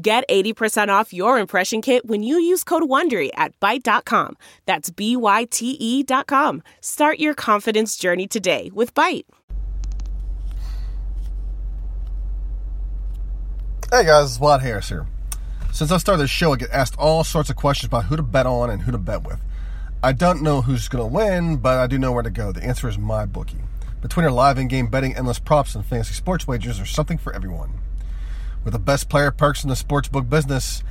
Get 80% off your impression kit when you use code WONDERY at Byte.com. That's B-Y-T-E dot com. Start your confidence journey today with Byte. Hey guys, it's Vlad Harris here. Since I started this show, I get asked all sorts of questions about who to bet on and who to bet with. I don't know who's going to win, but I do know where to go. The answer is my bookie. Between our live in-game betting, endless props, and fantasy sports wagers, there's something for everyone. With the best player perks in the sportsbook business,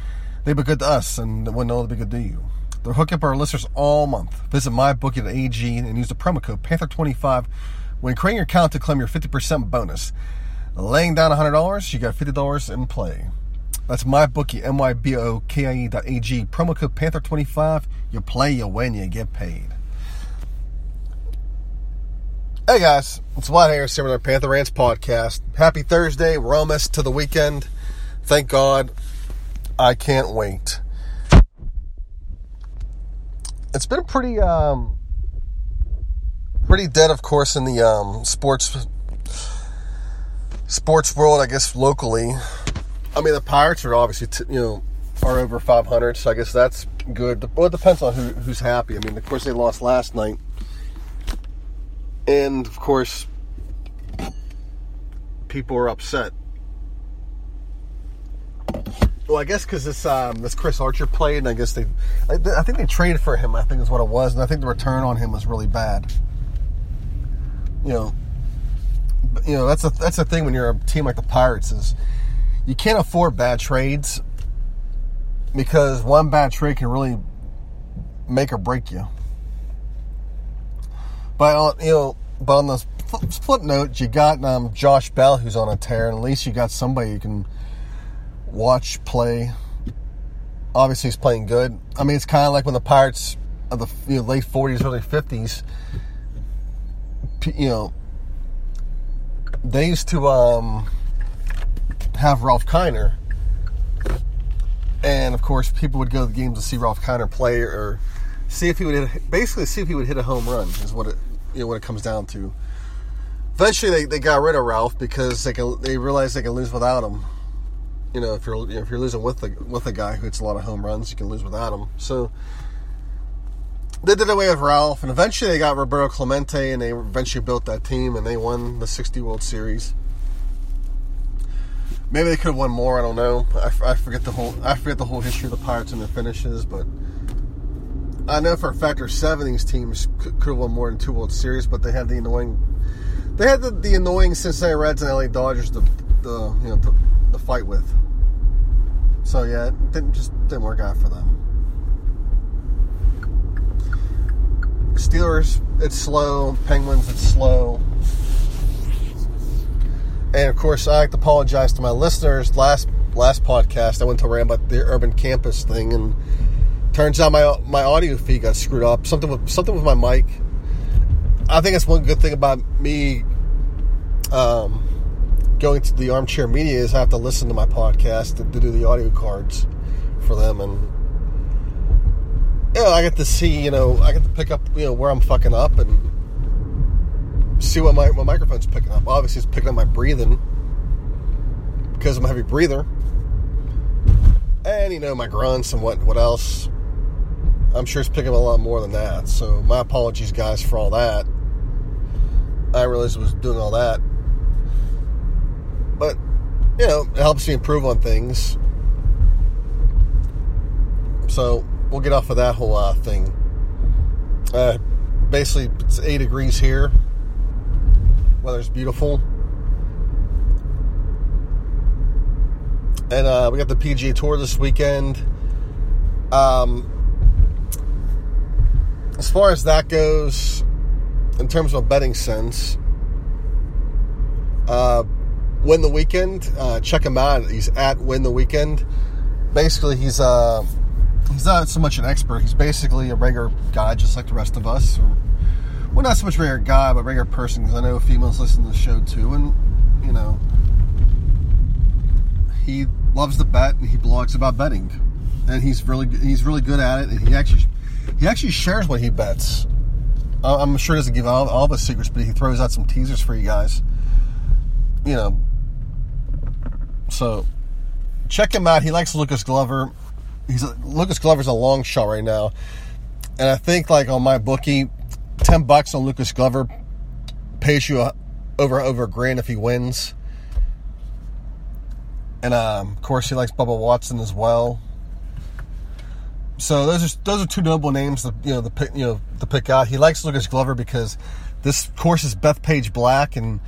they've been good to us, and we know they'll be good to you. They're hooking up our listeners all month. Visit mybookie.ag and use the promo code Panther25 when creating your account to claim your 50% bonus. Laying down $100, you got $50 in play. That's mybookie, M-Y-B-O-K-I-E dot A-G. Promo code Panther25. You play, you win, you get paid. Hey guys, it's Vlad here with our Panther Rants podcast. Happy Thursday. We're almost to the weekend. Thank God. I can't wait. It's been pretty, um, pretty dead, of course, in the um, sports sports world. I guess locally. I mean, the Pirates are obviously, t- you know, are over 500, so I guess that's good. Well, it depends on who, who's happy. I mean, of course, they lost last night and of course, people are upset. Well, I guess because this um, this Chris Archer played, and I guess they, I, I, think they traded for him. I think is what it was, and I think the return on him was really bad. You know, you know that's a that's a thing when you're a team like the Pirates is you can't afford bad trades because one bad trade can really make or break you. But uh, you know, but on the flip note, you got um, Josh Bell who's on a tear, and at least you got somebody you can watch play. Obviously, he's playing good. I mean, it's kind of like when the Pirates of the you know, late '40s, early '50s, you know, they used to um, have Ralph Kiner, and of course, people would go to the games to see Ralph Kiner play or see if he would hit, basically see if he would hit a home run is what it you know what it comes down to. Eventually, they, they got rid of Ralph because they can they realized they can lose without him. You know, if you're you know, if you're losing with the with a guy who hits a lot of home runs, you can lose without him. So they did away with Ralph, and eventually they got Roberto Clemente, and they eventually built that team, and they won the 60 World Series. Maybe they could have won more. I don't know. I, I forget the whole I forget the whole history of the Pirates and their finishes, but I know for a fact there's seven these teams could, have won more than two World Series, but they had the annoying, they had the, the annoying Cincinnati Reds and LA Dodgers to, the you know the, the fight with. So yeah, it didn't just didn't work out for them. Steelers, it's slow. Penguins, it's slow. And of course, I like to apologize to my listeners. Last last podcast, I went to rant about the urban campus thing and Turns out my my audio feed got screwed up. Something with something with my mic. I think that's one good thing about me um, going to the armchair media is I have to listen to my podcast to, to do the audio cards for them, and you know I get to see you know I get to pick up you know where I'm fucking up and see what my, my microphone's picking up. Obviously, it's picking up my breathing because I'm a heavy breather, and you know my grunts and what what else. I'm sure it's picking up a lot more than that. So my apologies, guys, for all that. I realized I was doing all that, but you know, it helps me improve on things. So we'll get off of that whole uh, thing. Uh, basically, it's eight degrees here. Weather's beautiful. And uh, we got the PGA Tour this weekend. Um, as far as that goes, in terms of a betting sense, uh, win the weekend. Uh, check him out. He's at win the weekend. basically he's uh he's not so much an expert. He's basically a regular guy, just like the rest of us. Well, not so much regular guy, but regular person. Because I know females listen to the show too, and you know, he loves to bet and he blogs about betting, and he's really he's really good at it. And he actually he actually shares what he bets. I'm sure he doesn't give all, all the secrets, but he throws out some teasers for you guys. You know, so check him out. He likes Lucas Glover. He's a, Lucas Glover's a long shot right now, and I think like on my bookie, ten bucks on Lucas Glover pays you a, over over a grand if he wins. And um, of course, he likes Bubba Watson as well. So those are those are two noble names. To, you know the pick you know the pick out. He likes Lucas Glover because this course is Bethpage Black, and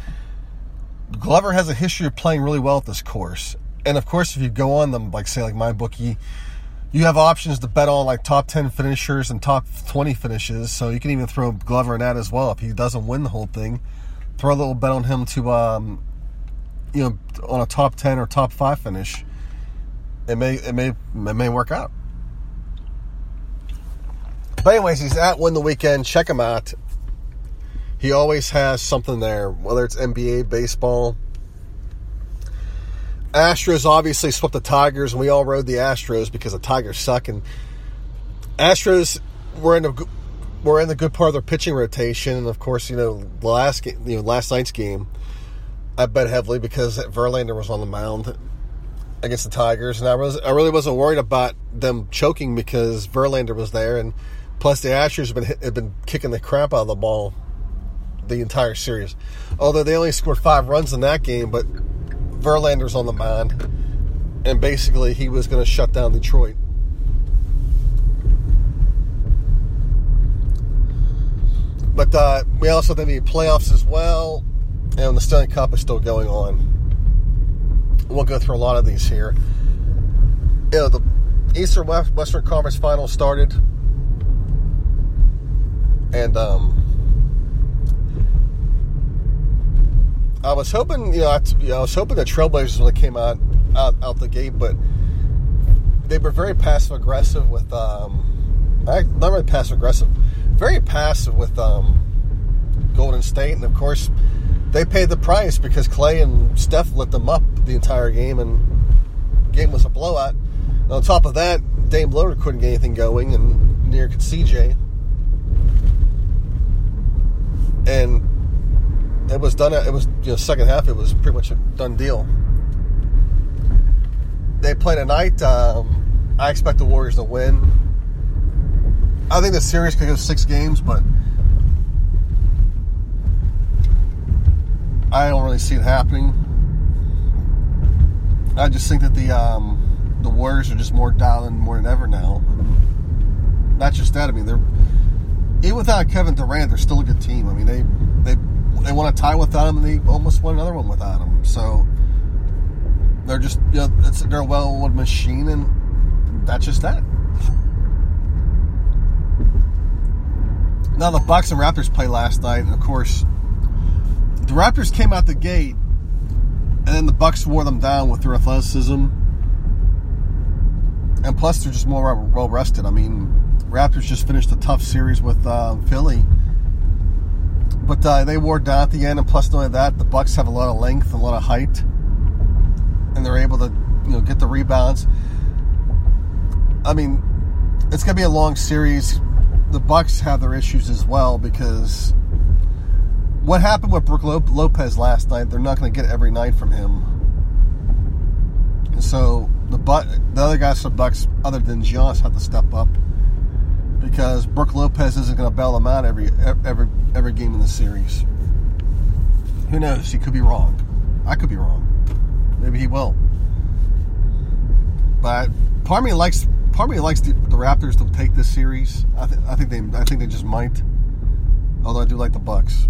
Glover has a history of playing really well at this course. And of course, if you go on them, like say like my bookie, you have options to bet on like top ten finishers and top twenty finishes. So you can even throw Glover in that as well if he doesn't win the whole thing. Throw a little bet on him to um, you know on a top ten or top five finish. It may it may it may work out. But anyways, he's at Win the Weekend. Check him out. He always has something there, whether it's NBA, baseball. Astros obviously swept the Tigers, and we all rode the Astros because the Tigers suck. And Astros were in the were in the good part of their pitching rotation, and of course, you know, last game, you know, last night's game, I bet heavily because Verlander was on the mound against the Tigers, and I was I really wasn't worried about them choking because Verlander was there, and plus the Astros have been have been kicking the crap out of the ball the entire series. Although they only scored five runs in that game, but Verlander's on the mound, and basically he was going to shut down Detroit. But uh, we also then need playoffs as well, and the Stanley Cup is still going on. We'll go through a lot of these here. You know, the Eastern Western Conference Finals started, and um, I was hoping, you know, I, you know, I was hoping the Trailblazers they came out, out out the gate, but they were very passive aggressive with, um, not really passive aggressive, very passive with um, Golden State, and of course they paid the price because Clay and Steph lit them up the entire game, and game was a blowout. And on top of that, Dame Lillard couldn't get anything going, and near could CJ, and it was done. It was you know second half. It was pretty much a done deal. They play tonight. Um, I expect the Warriors to win. I think the series could go six games, but I don't really see it happening. I just think that the um, the Warriors are just more dialed more than ever now. Not just that. I mean, they're even without Kevin Durant, they're still a good team. I mean, they they they won a tie without him, and they almost won another one without him. So they're just you know they're a well-oiled machine, and that's just that. Now the Bucks and Raptors played last night, and of course the Raptors came out the gate, and then the Bucks wore them down with their athleticism, and plus they're just more well rested. I mean, Raptors just finished a tough series with uh, Philly but uh, they wore down at the end, and plus, not only that, the Bucks have a lot of length, a lot of height, and they're able to, you know, get the rebounds. I mean, it's gonna be a long series. The Bucks have their issues as well because what happened with Brook Lopez last night, they're not going to get every night from him. And so the but the other guys from Bucks, other than Giannis, have to step up because Brook Lopez isn't going to bail them out every every every game in the series. Who knows? He could be wrong. I could be wrong. Maybe he will. But part me likes part me likes the, the Raptors to take this series. I, th- I think they I think they just might. Although I do like the Bucks.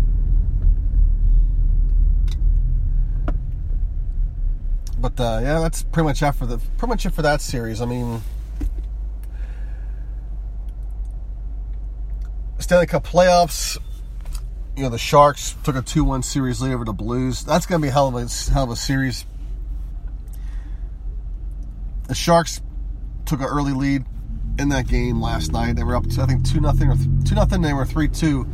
But uh, yeah, that's pretty much it for the pretty much it for that series. I mean, Stanley Cup playoffs. You know, the Sharks took a 2 1 series lead over the Blues. That's going to be a hell of a, hell of a series. The Sharks took an early lead in that game last night. They were up to I think two nothing or two nothing. They were three two.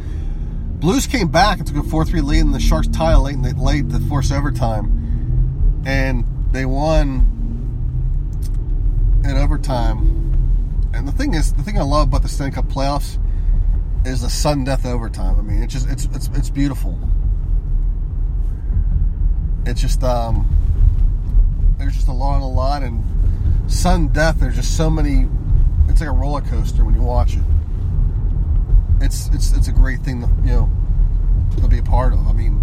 Blues came back and took a four three lead, and the Sharks tied late and they late to force overtime, and they won in overtime. And the thing is, the thing I love about the Stanley Cup playoffs is a sudden death overtime. I mean, it's just it's it's it's beautiful. It's just um, there's just a lot the line, and sudden death. There's just so many. It's like a roller coaster when you watch it. It's it's it's a great thing to you know to be a part of. I mean,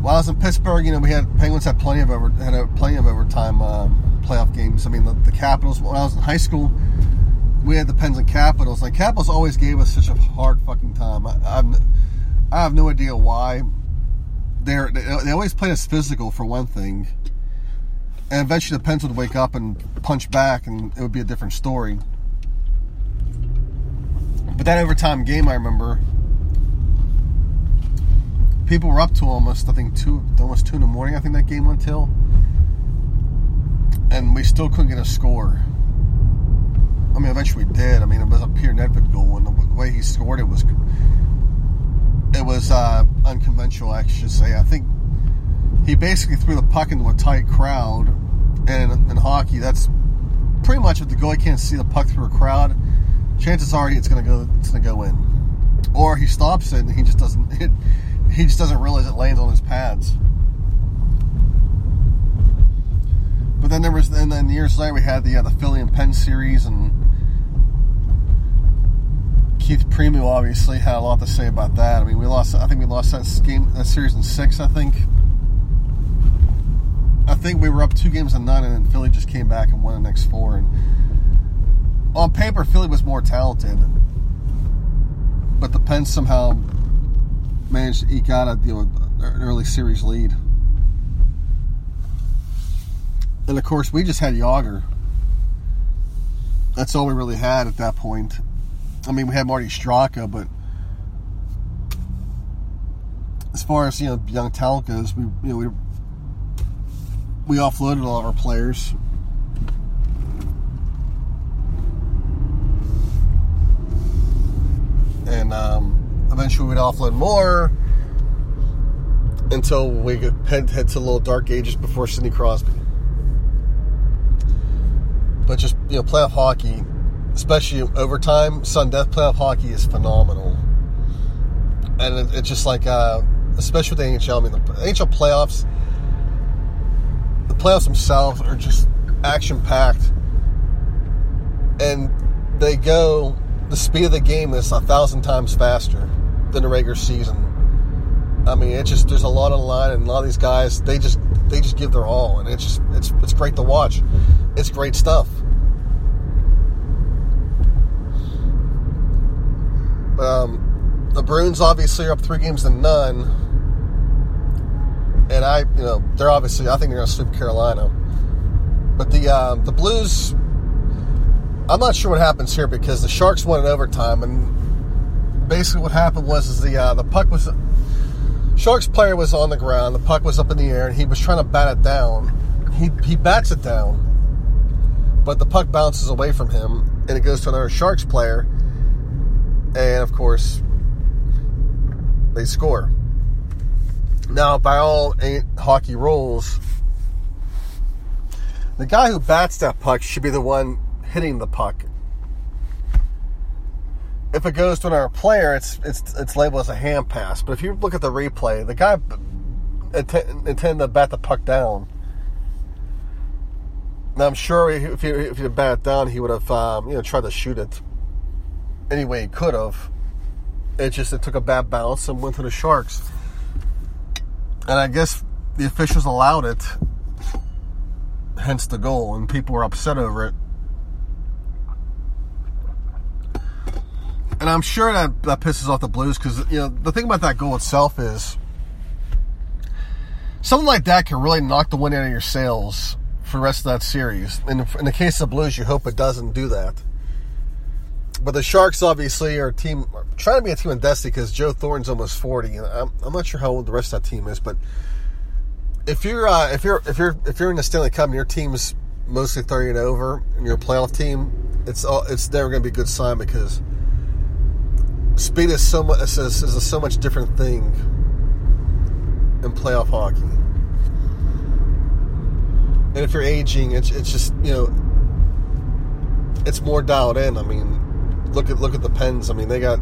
while I was in Pittsburgh, you know, we had Penguins had plenty of over had a, plenty of overtime um, playoff games. I mean, the, the Capitals. When I was in high school, we had the Pens and Capitals. Like Capitals always gave us such a hard fucking time. I, I've, I have no idea why. They're, they they always played us physical for one thing, and eventually the Pens would wake up and punch back, and it would be a different story. But that overtime game, I remember, people were up to almost, I think two, almost two in the morning. I think that game went till, and we still couldn't get a score. I mean, eventually did. I mean, it was a Pierre Nedved goal, and the way he scored it was it was uh, unconventional, I should say. I think he basically threw the puck into a tight crowd, and in hockey, that's pretty much if the goalie can't see the puck through a crowd, chances are it's gonna go it's gonna go in, or he stops it and he just doesn't it, he just doesn't realize it lands on his pads. But then there was, and then years later we had the uh, the Philly and Penn series, and Keith Primeau obviously had a lot to say about that. I mean, we lost. I think we lost that game, that series in six. I think. I think we were up two games to none, and then Philly just came back and won the next four. And on paper, Philly was more talented, but the Pens somehow managed to eke out a you know, an early series lead. And of course, we just had Jagr. That's all we really had at that point. I mean, we had Marty Straka, but as far as you know, young talent goes, we you know we we offloaded all of our players. And um, eventually we'd offload more until we could head, head to a little dark ages before Sidney Crosby. But just, you know, playoff hockey, especially overtime, sudden death playoff hockey is phenomenal. And it, it's just like, uh, especially with the NHL, I mean, the NHL playoffs, the playoffs themselves are just action packed. And they go, the speed of the game is a thousand times faster than the regular season. I mean, it's just there's a lot on the line, and a lot of these guys they just they just give their all, and it's just it's it's great to watch. It's great stuff. Um, the Bruins obviously are up three games to none, and I you know they're obviously I think they're going to sweep Carolina, but the um, the Blues. I'm not sure what happens here because the Sharks won in overtime, and basically what happened was is the uh, the puck was Sharks player was on the ground. The puck was up in the air, and he was trying to bat it down. He he bats it down, but the puck bounces away from him, and it goes to another Sharks player. And of course, they score. Now, by all hockey rules, the guy who bats that puck should be the one hitting the puck. If it goes to another player, it's it's it's labeled as a hand pass. But if you look at the replay, the guy intended to bat the puck down. Now I'm sure if he if he bat it down, he would have um, you know tried to shoot it any way he could have. It just it took a bad bounce and went to the Sharks. And I guess the officials allowed it, hence the goal, and people were upset over it. and I'm sure that that pisses off the Blues because you know the thing about that goal itself is something like that can really knock the wind out of your sails for the rest of that series. And in the case of the Blues, you hope it doesn't do that. But the Sharks obviously are team are trying to be a team in destiny because Joe Thornton's almost forty, and I'm, I'm not sure how old the rest of that team is. But if you're uh, if you're if you're if you're in the Stanley Cup and your team's mostly 30 and over, and you're a playoff team, it's all, it's never going to be a good sign because speed is so much is, is a so much different thing in playoff hockey. And if you're aging, it's it's just you know it's more dialed in. I mean, look at look at the Pens. I mean, they got.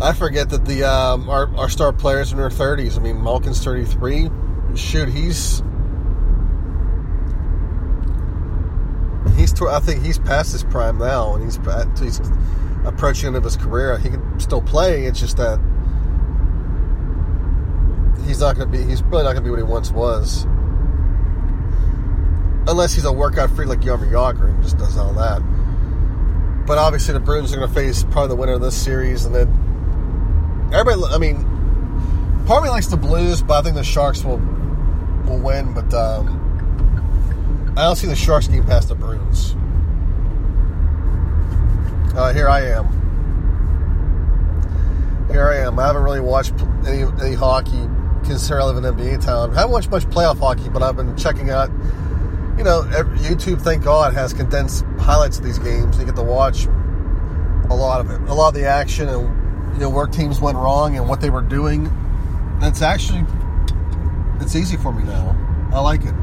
I forget that the um, our our star players in their 30s. I mean, Malkin's 33. Shoot, he's he's. I think he's past his prime now, and he's he's approaching the end of his career. He can still play. It's just that he's not going to be. He's really not going to be what he once was, unless he's a workout freak like Jaromir Jagr and just does all that. But obviously, the Bruins are going to face probably the winner of this series, and then everybody. I mean, part of me likes the Blues, but I think the Sharks will will win. But um, I don't see the Sharks getting past the Bruins. Uh, here I am. Here I am. I haven't really watched any any hockey. Consider I live in NBA town. I haven't watched much playoff hockey, but I've been checking out. You know, YouTube, thank God, has condensed highlights of these games. You get to watch a lot of it, a lot of the action, and you know where teams went wrong and what they were doing. That's actually it's easy for me now. I like it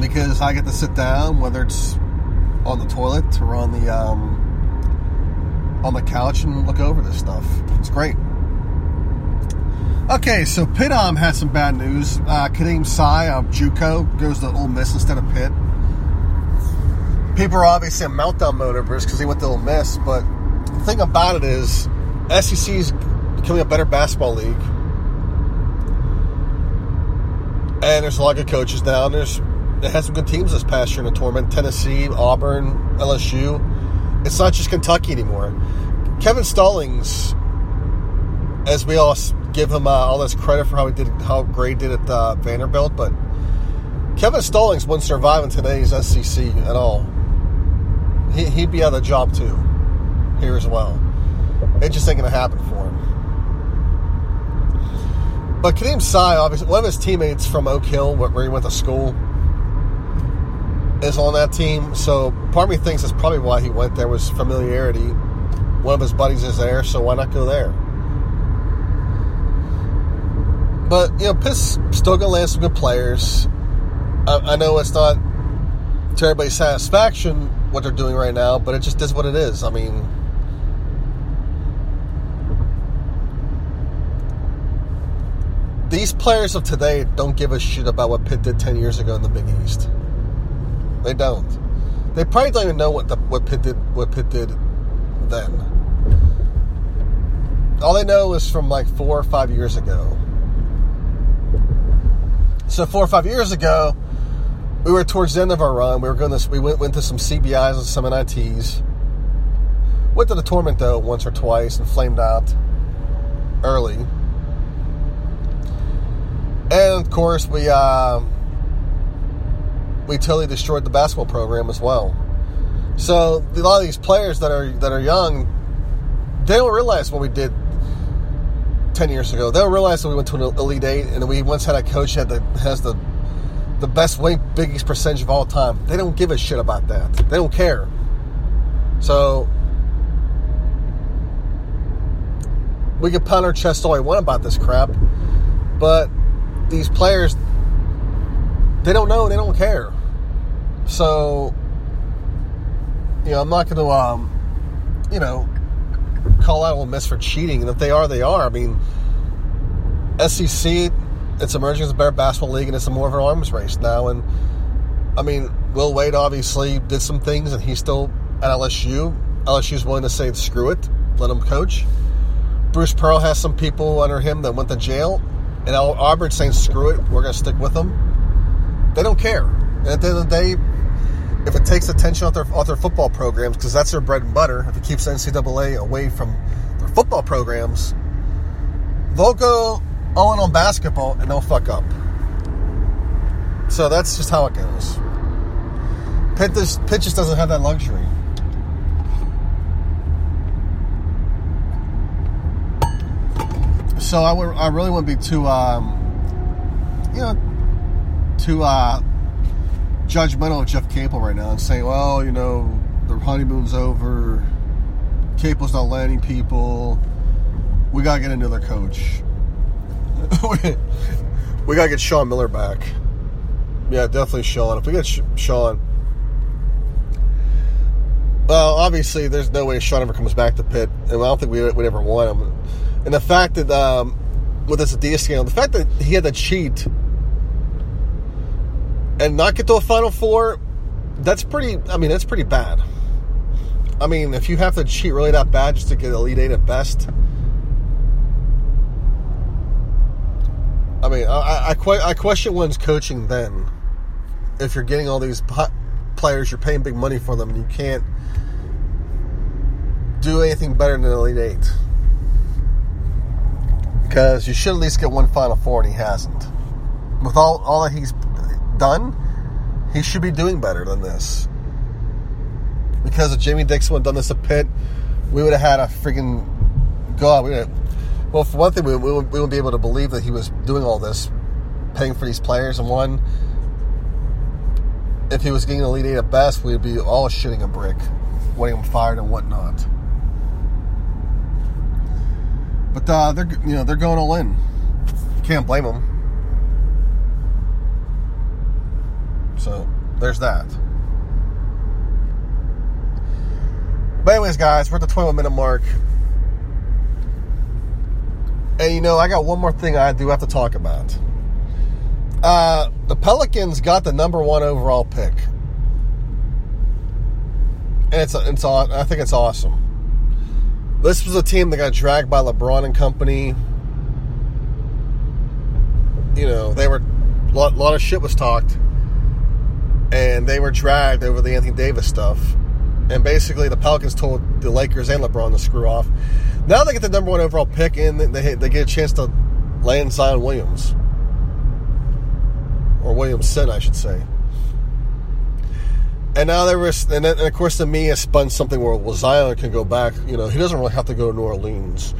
because I get to sit down, whether it's on the toilet or on the um, on the couch and look over this stuff. It's great. Okay, so Pitt um, had some bad news. Uh, Khadim Sy of JUCO goes to Ole Miss instead of Pitt. People are obviously in meltdown mode because he went to Ole Miss, but the thing about it is SEC is becoming a better basketball league. And there's a lot of coaches now, and there's they had some good teams this past year in the tournament Tennessee, Auburn, LSU. It's not just Kentucky anymore. Kevin Stallings, as we all give him uh, all this credit for how he did, how great did at uh, Vanderbilt, but Kevin Stallings wouldn't survive in today's SEC at all. He, he'd be out of the job too here as well. It just ain't to happen for him. But Khadim Sy, obviously, one of his teammates from Oak Hill, where he went to school, is on that team. So part of me thinks that's probably why he went there was familiarity. One of his buddies is there, so why not go there? But you know, Pitt's still gonna land some good players. I, I know it's not to everybody's satisfaction what they're doing right now, but it just is what it is. I mean. These players of today don't give a shit about what Pitt did 10 years ago in the Big East. They don't. They probably don't even know what the what Pitt did what Pitt did then. All they know is from like four or five years ago. So four or five years ago, we were towards the end of our run. We were going to we went went to some CBIs and some NITs. Went to the tournament though once or twice and flamed out early. And of course we. Uh, we totally destroyed the basketball program as well. So a lot of these players that are that are young, they don't realize what we did ten years ago. They don't realize that we went to an elite eight and we once had a coach that has the the best win Big East percentage of all time. They don't give a shit about that. They don't care. So we can pound our chest all we want about this crap, but these players they don't know, they don't care. So, you know, I'm not going to, um, you know, call out Ole Miss for cheating. And if they are, they are. I mean, SEC, it's emerging as a better basketball league, and it's more of an arms race now. And I mean, Will Wade obviously did some things, and he's still at LSU. LSU's willing to say, screw it, let him coach. Bruce Pearl has some people under him that went to jail, and Auburn's saying, screw it, we're going to stick with them. They don't care. And at the end of the day, if it takes attention off their, off their football programs, because that's their bread and butter, if it keeps NCAA away from their football programs, they'll go all in on basketball and they'll fuck up. So that's just how it goes. Pitt, just, Pitt just doesn't have that luxury. So I, would, I really wouldn't be too, um, you know, too uh, judgmental of Jeff Capel right now and saying, well, you know, the honeymoon's over. Capel's not landing people. We gotta get another coach. we gotta get Sean Miller back. Yeah, definitely Sean. If we get Sean, well, obviously, there's no way Sean ever comes back to Pitt, and I don't think we would ever want him. And the fact that um, with this Adidas scandal, the fact that he had to cheat and not get to a Final Four, that's pretty. I mean, that's pretty bad. I mean, if you have to cheat really that bad just to get Elite Eight at best, I mean, I, I, I question one's coaching then. If you're getting all these players, you're paying big money for them, and you can't do anything better than Elite Eight. Because you should at least get one Final Four, and he hasn't. With all, all that he's done, he should be doing better than this. Because if Jamie Dixon had done this at Pitt, we would have had a freaking God. We would have, well, for one thing, we, we, we wouldn't be able to believe that he was doing all this, paying for these players. And one, if he was getting Elite Eight at best, we'd be all shitting a brick, wanting him fired and whatnot. But uh, they're you know they're going all in. Can't blame them. So there's that. But anyways, guys, we're at the 21 minute mark. And you know, I got one more thing I do have to talk about. Uh, the Pelicans got the number one overall pick, and it's it's I think it's awesome. This was a team that got dragged by LeBron and company. You know, they were a lot, lot of shit was talked, and they were dragged over the Anthony Davis stuff. And basically, the Pelicans told the Lakers and LeBron to screw off. Now they get the number one overall pick, and they they get a chance to land Zion Williams or Williamson, I should say. And now there was, and, then, and of course, the media spun something where well, Zion can go back. You know, he doesn't really have to go to New Orleans.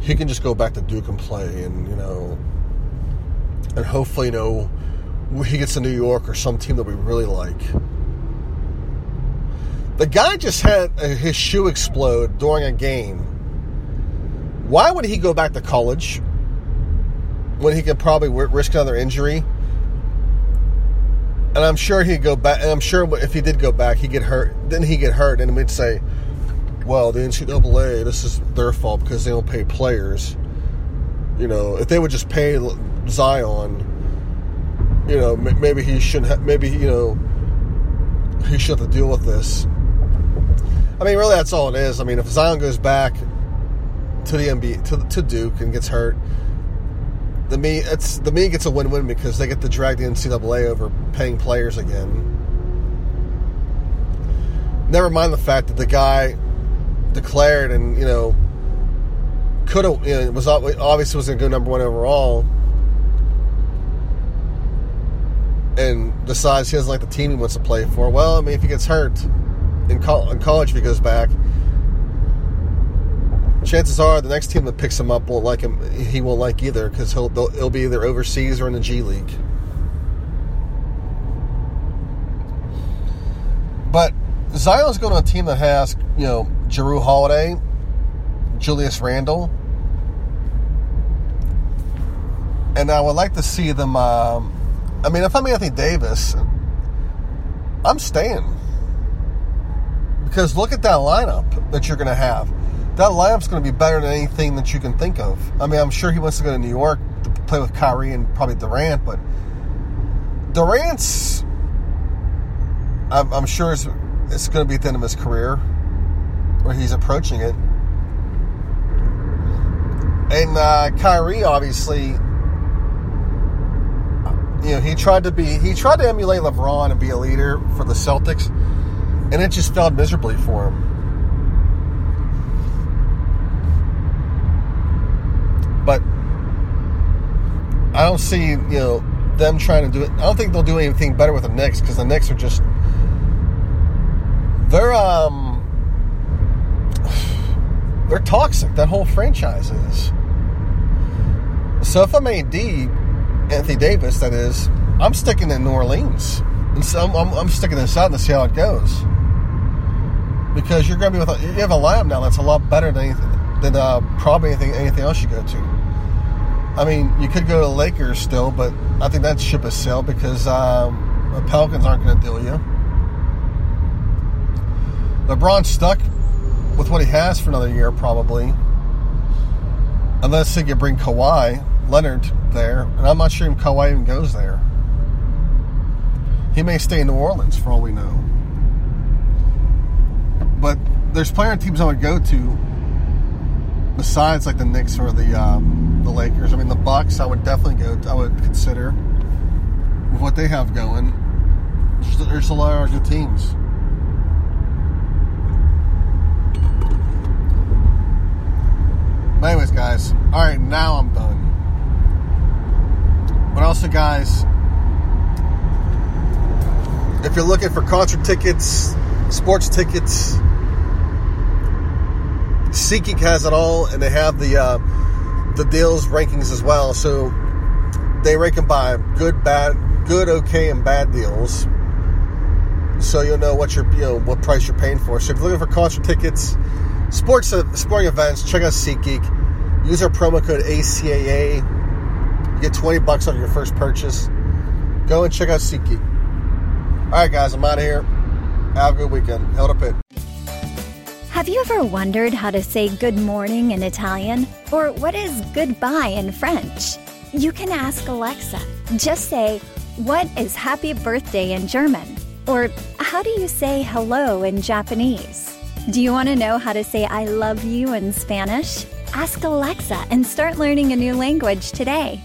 He can just go back to Duke and play, and you know, and hopefully, you know, he gets to New York or some team that we really like. The guy just had uh, his shoe explode during a game. Why would he go back to college when he could probably risk another injury? And I'm sure he'd go back. And I'm sure if he did go back, he'd get hurt. Then he'd get hurt, and we'd say, "Well, the NCAA, this is their fault because they don't pay players." You know, if they would just pay Zion, you know, maybe he shouldn't. Have, maybe you know, he should have to deal with this. I mean, really, that's all it is. I mean, if Zion goes back to the NBA to, to Duke and gets hurt, the me it's the me gets a win-win because they get to drag the NCAA over paying players again. Never mind the fact that the guy declared and you know could have you know, was obviously was going to go number one overall, and decides he doesn't like the team he wants to play for. Well, I mean, if he gets hurt in, in college, if he goes back, chances are the next team that picks him up won't like him. He won't like either because he'll he'll be either overseas or in the G League. But Zion's going to a team that has you know Jeru Holiday, Julius Randle, and I would like to see them. Um, I mean, if I'm Anthony Davis, I'm staying because look at that lineup that you're going to have that lineup's going to be better than anything that you can think of. I mean, I'm sure he wants to go to New York to play with Kyrie and probably Durant, but Durant's, I'm, I'm sure it's, it's going to be at the end of his career, where he's approaching it. And uh, Kyrie, obviously, you know, he tried to be, he tried to emulate LeBron and be a leader for the Celtics, and it just failed miserably for him. But I don't see, you know, them trying to do it. I don't think they'll do anything better with the Knicks because the Knicks are just they're um they're toxic. That whole franchise is. So if I'm AD, Anthony Davis, that is, I'm sticking in New Orleans. And so I'm, I'm, I'm sticking this out to see how it goes. Because you're going to be with a, you have a lineup now that's a lot better than anything, than uh, probably anything anything else you go to. I mean, you could go to the Lakers still, but I think that ship has sailed because um, the Pelicans aren't going to deal you. LeBron's stuck with what he has for another year, probably. Unless they can bring Kawhi Leonard there, and I'm not sure if Kawhi even goes there. He may stay in New Orleans for all we know. But there's player teams I would go to besides like the Knicks or the um, the Lakers. I mean, the Bucks I would definitely go. To, I would consider with what they have going. There's, there's a lot of good teams. But anyways, guys. All right, now I'm done. But also, guys, if you're looking for concert tickets, sports tickets, SeatGeek has it all, and they have the uh, the deals rankings as well. So they rank them by good, bad, good, okay, and bad deals. So you'll know what you're, you know, what price you're paying for. So if you're looking for concert tickets, sports, uh, sporting events, check out SeatGeek. Use our promo code ACAA. You get 20 bucks on your first purchase. Go and check out SeatGeek. All right, guys, I'm out of here. Have a good weekend. Held up it. Have you ever wondered how to say good morning in Italian? Or what is goodbye in French? You can ask Alexa. Just say, What is happy birthday in German? Or how do you say hello in Japanese? Do you want to know how to say I love you in Spanish? Ask Alexa and start learning a new language today.